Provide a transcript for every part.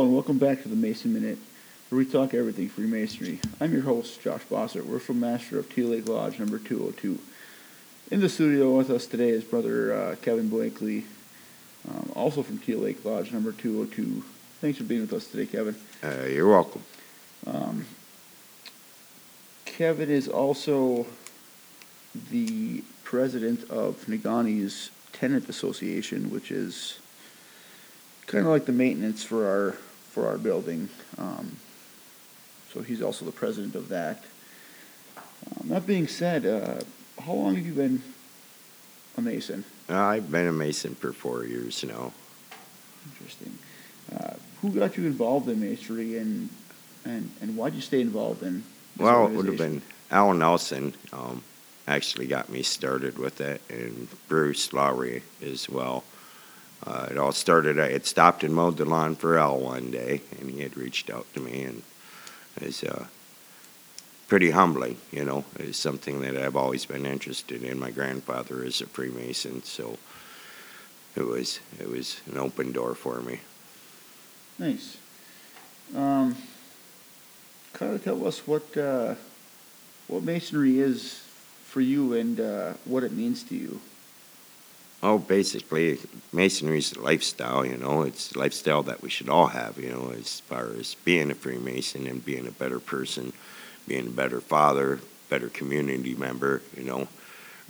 and welcome back to the Mason Minute, where we talk everything Freemasonry. I'm your host, Josh Bossert. We're from Master of Teal Lake Lodge, number 202. In the studio with us today is brother uh, Kevin Blakely, um, also from Teal Lake Lodge, number 202. Thanks for being with us today, Kevin. Uh, you're welcome. Um, Kevin is also the president of Negaunee's Tenant Association, which is kind of like the maintenance for our for our building. Um, so he's also the president of that. Um, that being said, uh, how long have you been a Mason? Uh, I've been a Mason for four years now. Interesting. Uh, who got you involved in masonry, and and and why'd you stay involved in? Well, it would have been Alan Nelson um, actually got me started with it, and Bruce Lowry as well. Uh, it all started, I had stopped and mowed the lawn for Al one day, and he had reached out to me, and it was uh, pretty humbling, you know. It's something that I've always been interested in. My grandfather is a Freemason, so it was it was an open door for me. Nice. Um, kind of tell us what uh, what masonry is for you and uh, what it means to you. Oh, basically, masonry's a lifestyle, you know. It's a lifestyle that we should all have, you know, as far as being a Freemason and being a better person, being a better father, better community member, you know,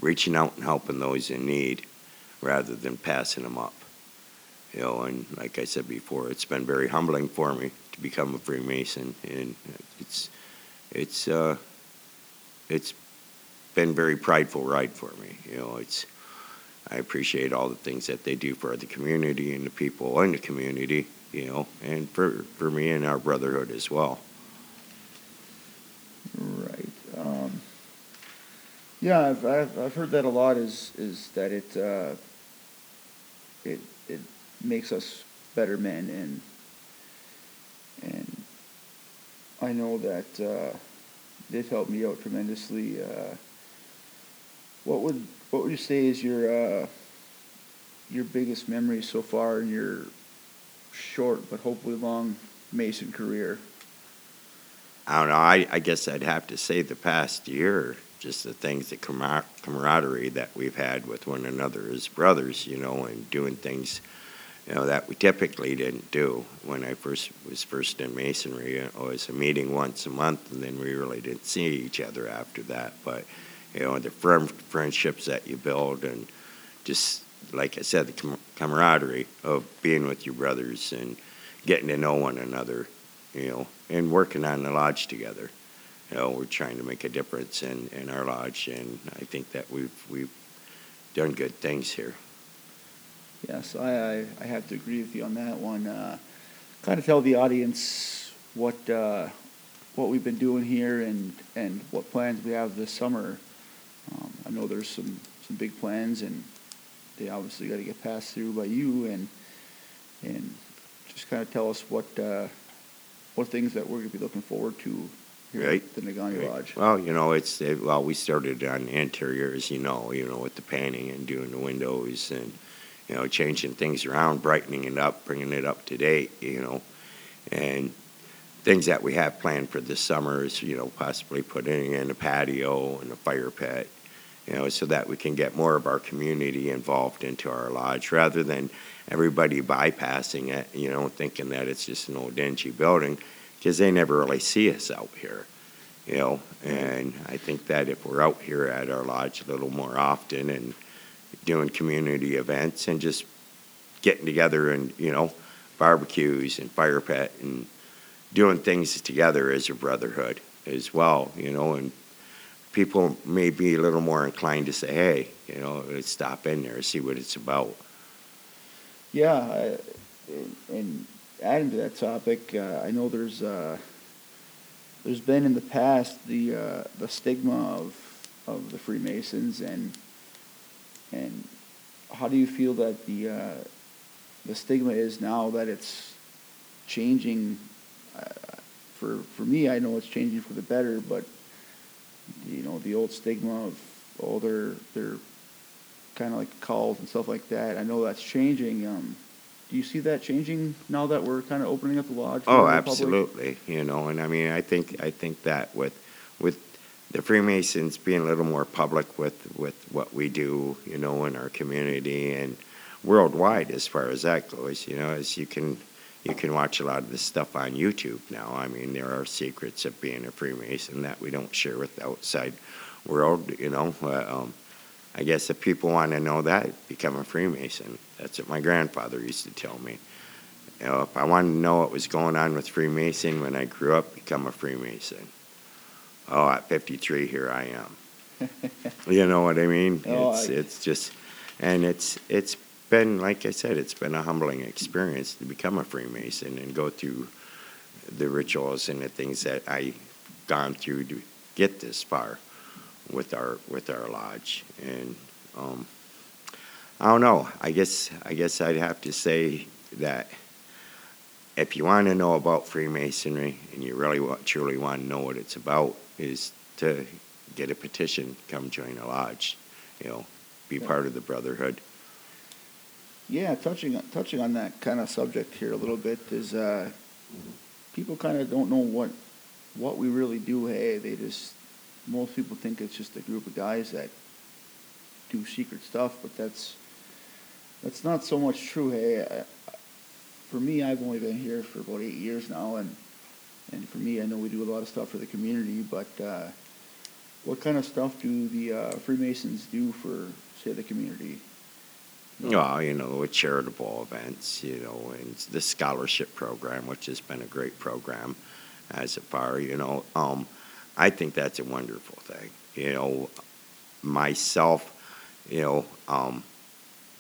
reaching out and helping those in need rather than passing them up. You know, and like I said before, it's been very humbling for me to become a Freemason, and it's it's uh, it's been very prideful ride for me. You know, it's I appreciate all the things that they do for the community and the people in the community, you know, and for, for me and our brotherhood as well. Right. Um, yeah, I've, I've I've heard that a lot. Is is that it uh, it it makes us better men and and I know that uh, it helped me out tremendously. Uh, what would what would you say is your uh, your biggest memory so far in your short but hopefully long Mason career? I don't know, I, I guess I'd have to say the past year, just the things, the camar- camaraderie that we've had with one another as brothers, you know, and doing things, you know, that we typically didn't do. When I first was first in masonry, it was a meeting once a month, and then we really didn't see each other after that. But you know, the friend, friendships that you build, and just like I said, the com- camaraderie of being with your brothers and getting to know one another, you know, and working on the lodge together. You know, we're trying to make a difference in, in our lodge, and I think that we've we've done good things here. Yes, I, I, I have to agree with you on that one. Uh, kind of tell the audience what uh, what we've been doing here and, and what plans we have this summer. I know there's some, some big plans and they obviously got to get passed through by you and and just kind of tell us what uh, what things that we're going to be looking forward to here Right. at the Negaunee Right. Lodge. Well, you know, it's uh, well, we started on the interiors, you know, you know, with the painting and doing the windows and you know, changing things around, brightening it up, bringing it up to date, you know, and things that we have planned for this summer is, you know, possibly putting in a patio and a fire pit, you know, so that we can get more of our community involved into our lodge rather than everybody bypassing it, you know, thinking that it's just an old dingy building because they never really see us out here, you know. And I think that if we're out here at our lodge a little more often and doing community events and just getting together and you know barbecues and fire pit and doing things together as a brotherhood as well, you know, and people may be a little more inclined to say, hey, you know, let's stop in there, and see what it's about. Yeah, and adding to that topic, uh, I know there's uh, there's been in the past the uh, the stigma of of the Freemasons and and how do you feel that the uh, the stigma is now that it's changing? Uh, for for me, I know it's changing for the better, but you know the old stigma of oh they're they're kind of like calls and stuff like that. I know that's changing. Um, do you see that changing now that we're kind of opening up the lodge? Oh, the public? absolutely. You know, and I mean, I think I think that with with the Freemasons being a little more public with with what we do, you know, in our community and worldwide as far as that goes, you know, as you can you can watch a lot of this stuff on YouTube now. I mean, there are secrets of being a Freemason that we don't share with the outside world, you know. Uh, um, I guess if people want to know that, become a Freemason. That's what my grandfather used to tell me. You know, if I wanted to know what was going on with Freemason when I grew up, become a Freemason. Oh, at 53, here I am. you know what I mean? Oh, it's I- it's just, and it's it's been like I said, it's been a humbling experience to become a Freemason and go through the rituals and the things that I've gone through to get this far with our with our lodge. And um, I don't know. I guess I guess I'd have to say that if you want to know about Freemasonry and you really want, truly want to know what it's about, is to get a petition, come join a lodge, you know, be Yeah. part of the brotherhood. Yeah, touching touching on that kind of subject here a little bit is uh, people kind of don't know what what we really do. Hey, they just most people think it's just a group of guys that do secret stuff, but that's that's not so much true. Hey, I- for me, I've only been here for about eight years now, and and for me, I know we do a lot of stuff for the community. But uh, what kind of stuff do the uh, Freemasons do for, say, the community? Well, you know, with charitable events, you know, and the scholarship program, which has been a great program as a far, you know, um, I think that's a wonderful thing. You know, myself, you know, um,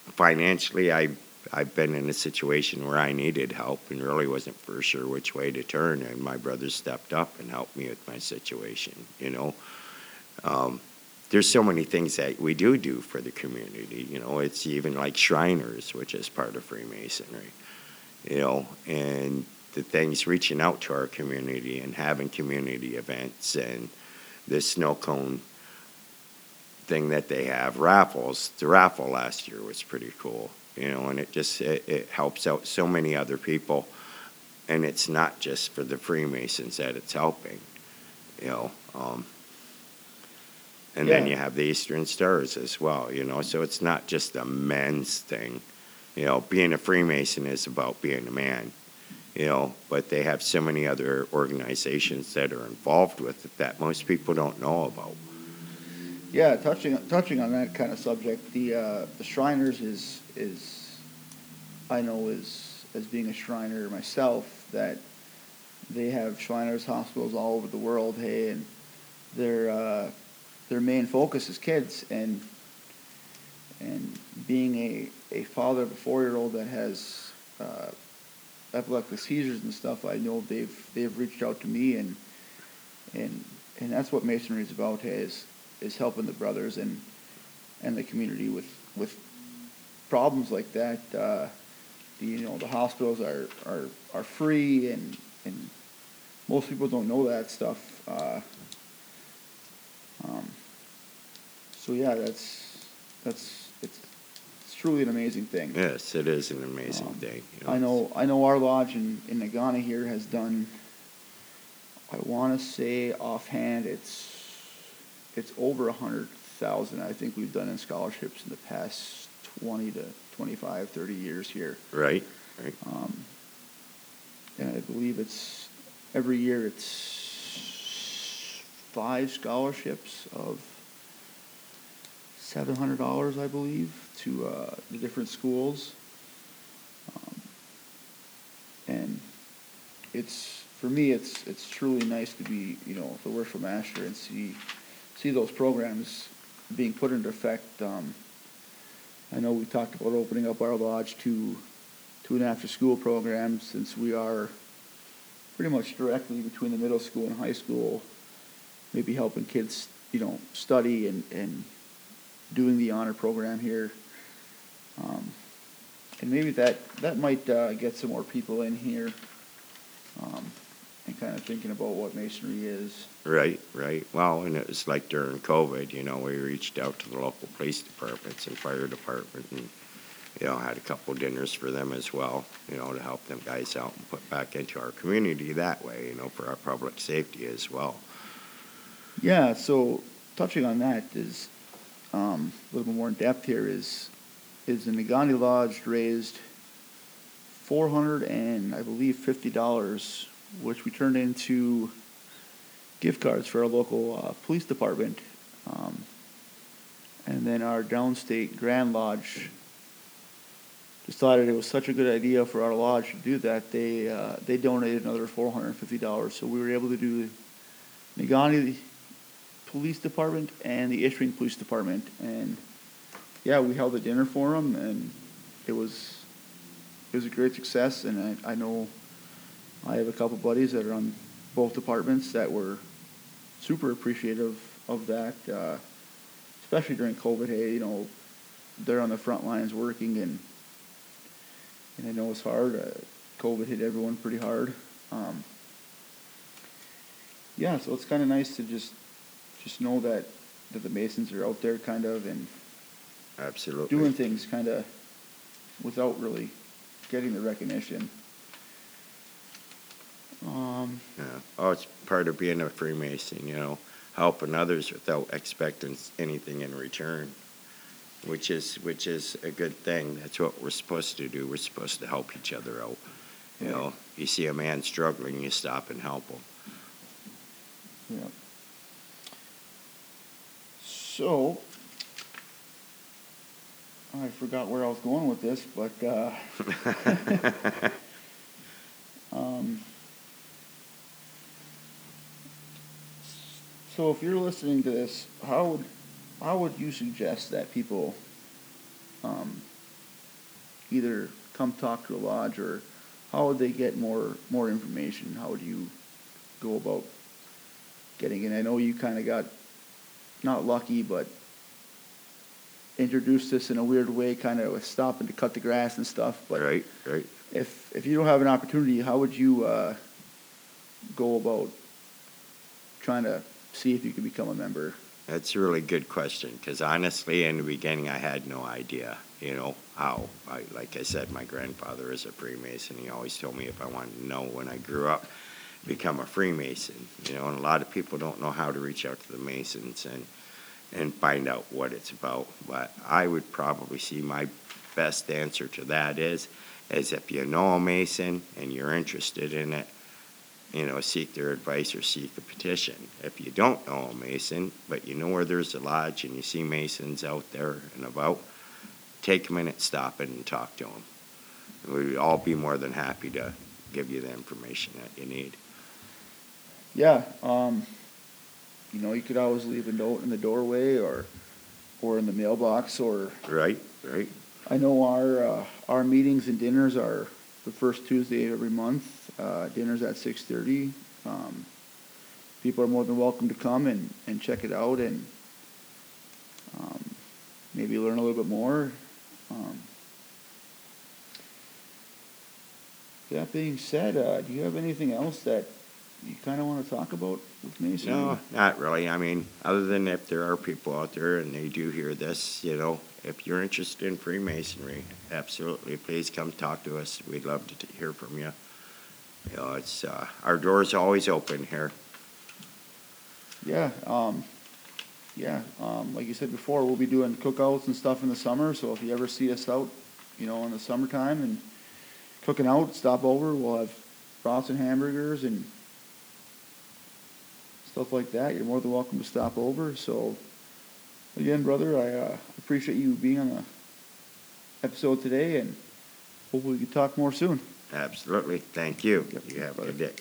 financially, I I've been in a situation where I needed help and really wasn't for sure which way to turn, and my brother stepped up and helped me with my situation. You know, um, there's so many things that we do do for the community. You know, it's even like Shriners, which is part of Freemasonry. You know, and the things reaching out to our community and having community events and the snow cone thing that they have raffles. The raffle last year was pretty cool. You know, and it just it, it helps out so many other people, and it's not just for the Freemasons that it's helping. You know. Um, and then you have the Eastern Stars as well, you know. So it's not just a men's thing. You know, being a Freemason is about being a man, you know, but they have so many other organizations that are involved with it that most people don't know about. Yeah, touching touching on that kind of subject, the uh, the Shriners is is I know as as being a Shriner myself that they have Shriners hospitals all over the world. Hey, and their uh, their main focus is kids and and being a, a father of a four year old that has uh, epileptic seizures and stuff, I know they've they've reached out to me and and and that's what masonry is about. Is is helping the brothers and and the community with with problems like that. Uh, the, you know, the hospitals are, are are free, and and most people don't know that stuff. Uh, um, so yeah, that's that's it's it's truly an amazing thing. Yes, it is an amazing Um, thing. You I know I know our lodge in, in Negaunee here has done I wanna say offhand it's it's over a hundred thousand I think we've done in scholarships in the past twenty to 25, 30 years here. Right, right. Um, and I believe it's every year it's five scholarships of seven hundred dollars, I believe, to uh, the different schools. Um, and it's for me, it's it's truly nice to be you know the worship master and see see those programs being put into effect. Um, I know we talked about opening up our lodge to to an after school program since we are pretty much directly between the middle school and high school, maybe helping kids, you know, study and, and doing the honor program here. Um, and maybe that, that might uh, get some more people in here um, and kind of thinking about what masonry is. Right, right. Well, and it was like during COVID, you know, we reached out to the local police departments and fire department and, you know, had a couple dinners for them as well, you know, to help them guys out and put back into our community that way, you know, for our public safety as well. Yeah, so touching on that is, um, a little bit more in depth here is, is the Negaunee Lodge raised four hundred and, I believe, fifty dollars, which we turned into gift cards for our local, uh, police department. Um, and then our downstate Grand Lodge decided it was such a good idea for our lodge to do that, they, uh, they donated another four hundred and fifty dollars, so we were able to do the Negaunee Police Department and the Ishpeming Police Department, and yeah, we held a dinner for them, and it was it was a great success. And I, I know I have a couple buddies that are on both departments that were super appreciative of that, uh, especially during COVID. Hey, you know, they're on the front lines working, and and I know it's hard. Uh, COVID hit everyone pretty hard. Um, yeah, so it's kind of nice to just just know that that the Masons are out there, kind of, and Absolutely. doing things kind of without really getting the recognition. Um, Yeah. Oh, it's part of being a Freemason, you know, helping others without expecting anything in return, which is which is a good thing. That's what we're supposed to do. We're supposed to help each other out. You Yeah. know, you see a man struggling, you stop and help him. yeah. So, I forgot where I was going with this, but uh, um, so if you're listening to this, how would how would you suggest that people um, either come talk to a lodge or how would they get more more information? How would you go about getting it? I know you kind of got not lucky, but introduced this in a weird way, kind of with stopping to cut the grass and stuff. But right, right. if if you don't have an opportunity, how would you uh, go about trying to see if you can become a member? That's a really good question because honestly, in the beginning, I had no idea, you know, how. I, like I said, my grandfather is a Freemason. He always told me if I wanted to know when I grew up, become a Freemason, you know, and a lot of people don't know how to reach out to the Masons and, and find out what it's about. But I would probably see my best answer to that is, is if you know a Mason and you're interested in it, you know, seek their advice or seek a petition. If you don't know a Mason, but you know where there's a lodge and you see Masons out there and about, take a minute, stop it, and talk to them. We'd all be more than happy to give you the information that you need. Yeah, um, you know, you could always leave a note in the doorway or or in the mailbox. Or Right, right. I know our uh, our meetings and dinners are the first Tuesday of every month. Uh, dinners at six thirty. Um, people are more than welcome to come and, and check it out and um, maybe learn a little bit more. Um, that being said, uh, do you have anything else that you kind of want to talk about with Mason? No, not really. I mean, other than if there are people out there and they do hear this, you know, if you're interested in Freemasonry, absolutely, please come talk to us. We'd love to t- hear from you. You know, it's, uh, our door's always open here. Yeah, um, yeah, um, like you said before, we'll be doing cookouts and stuff in the summer, so if you ever see us out, you know, in the summertime and cooking out, stop over, we'll have brats and hamburgers and stuff like that. You're more than welcome to stop over, so again, brother, I, uh, appreciate you being on the episode today and hopefully we can talk more soon. Absolutely. Thank you. Yep, You have a good day.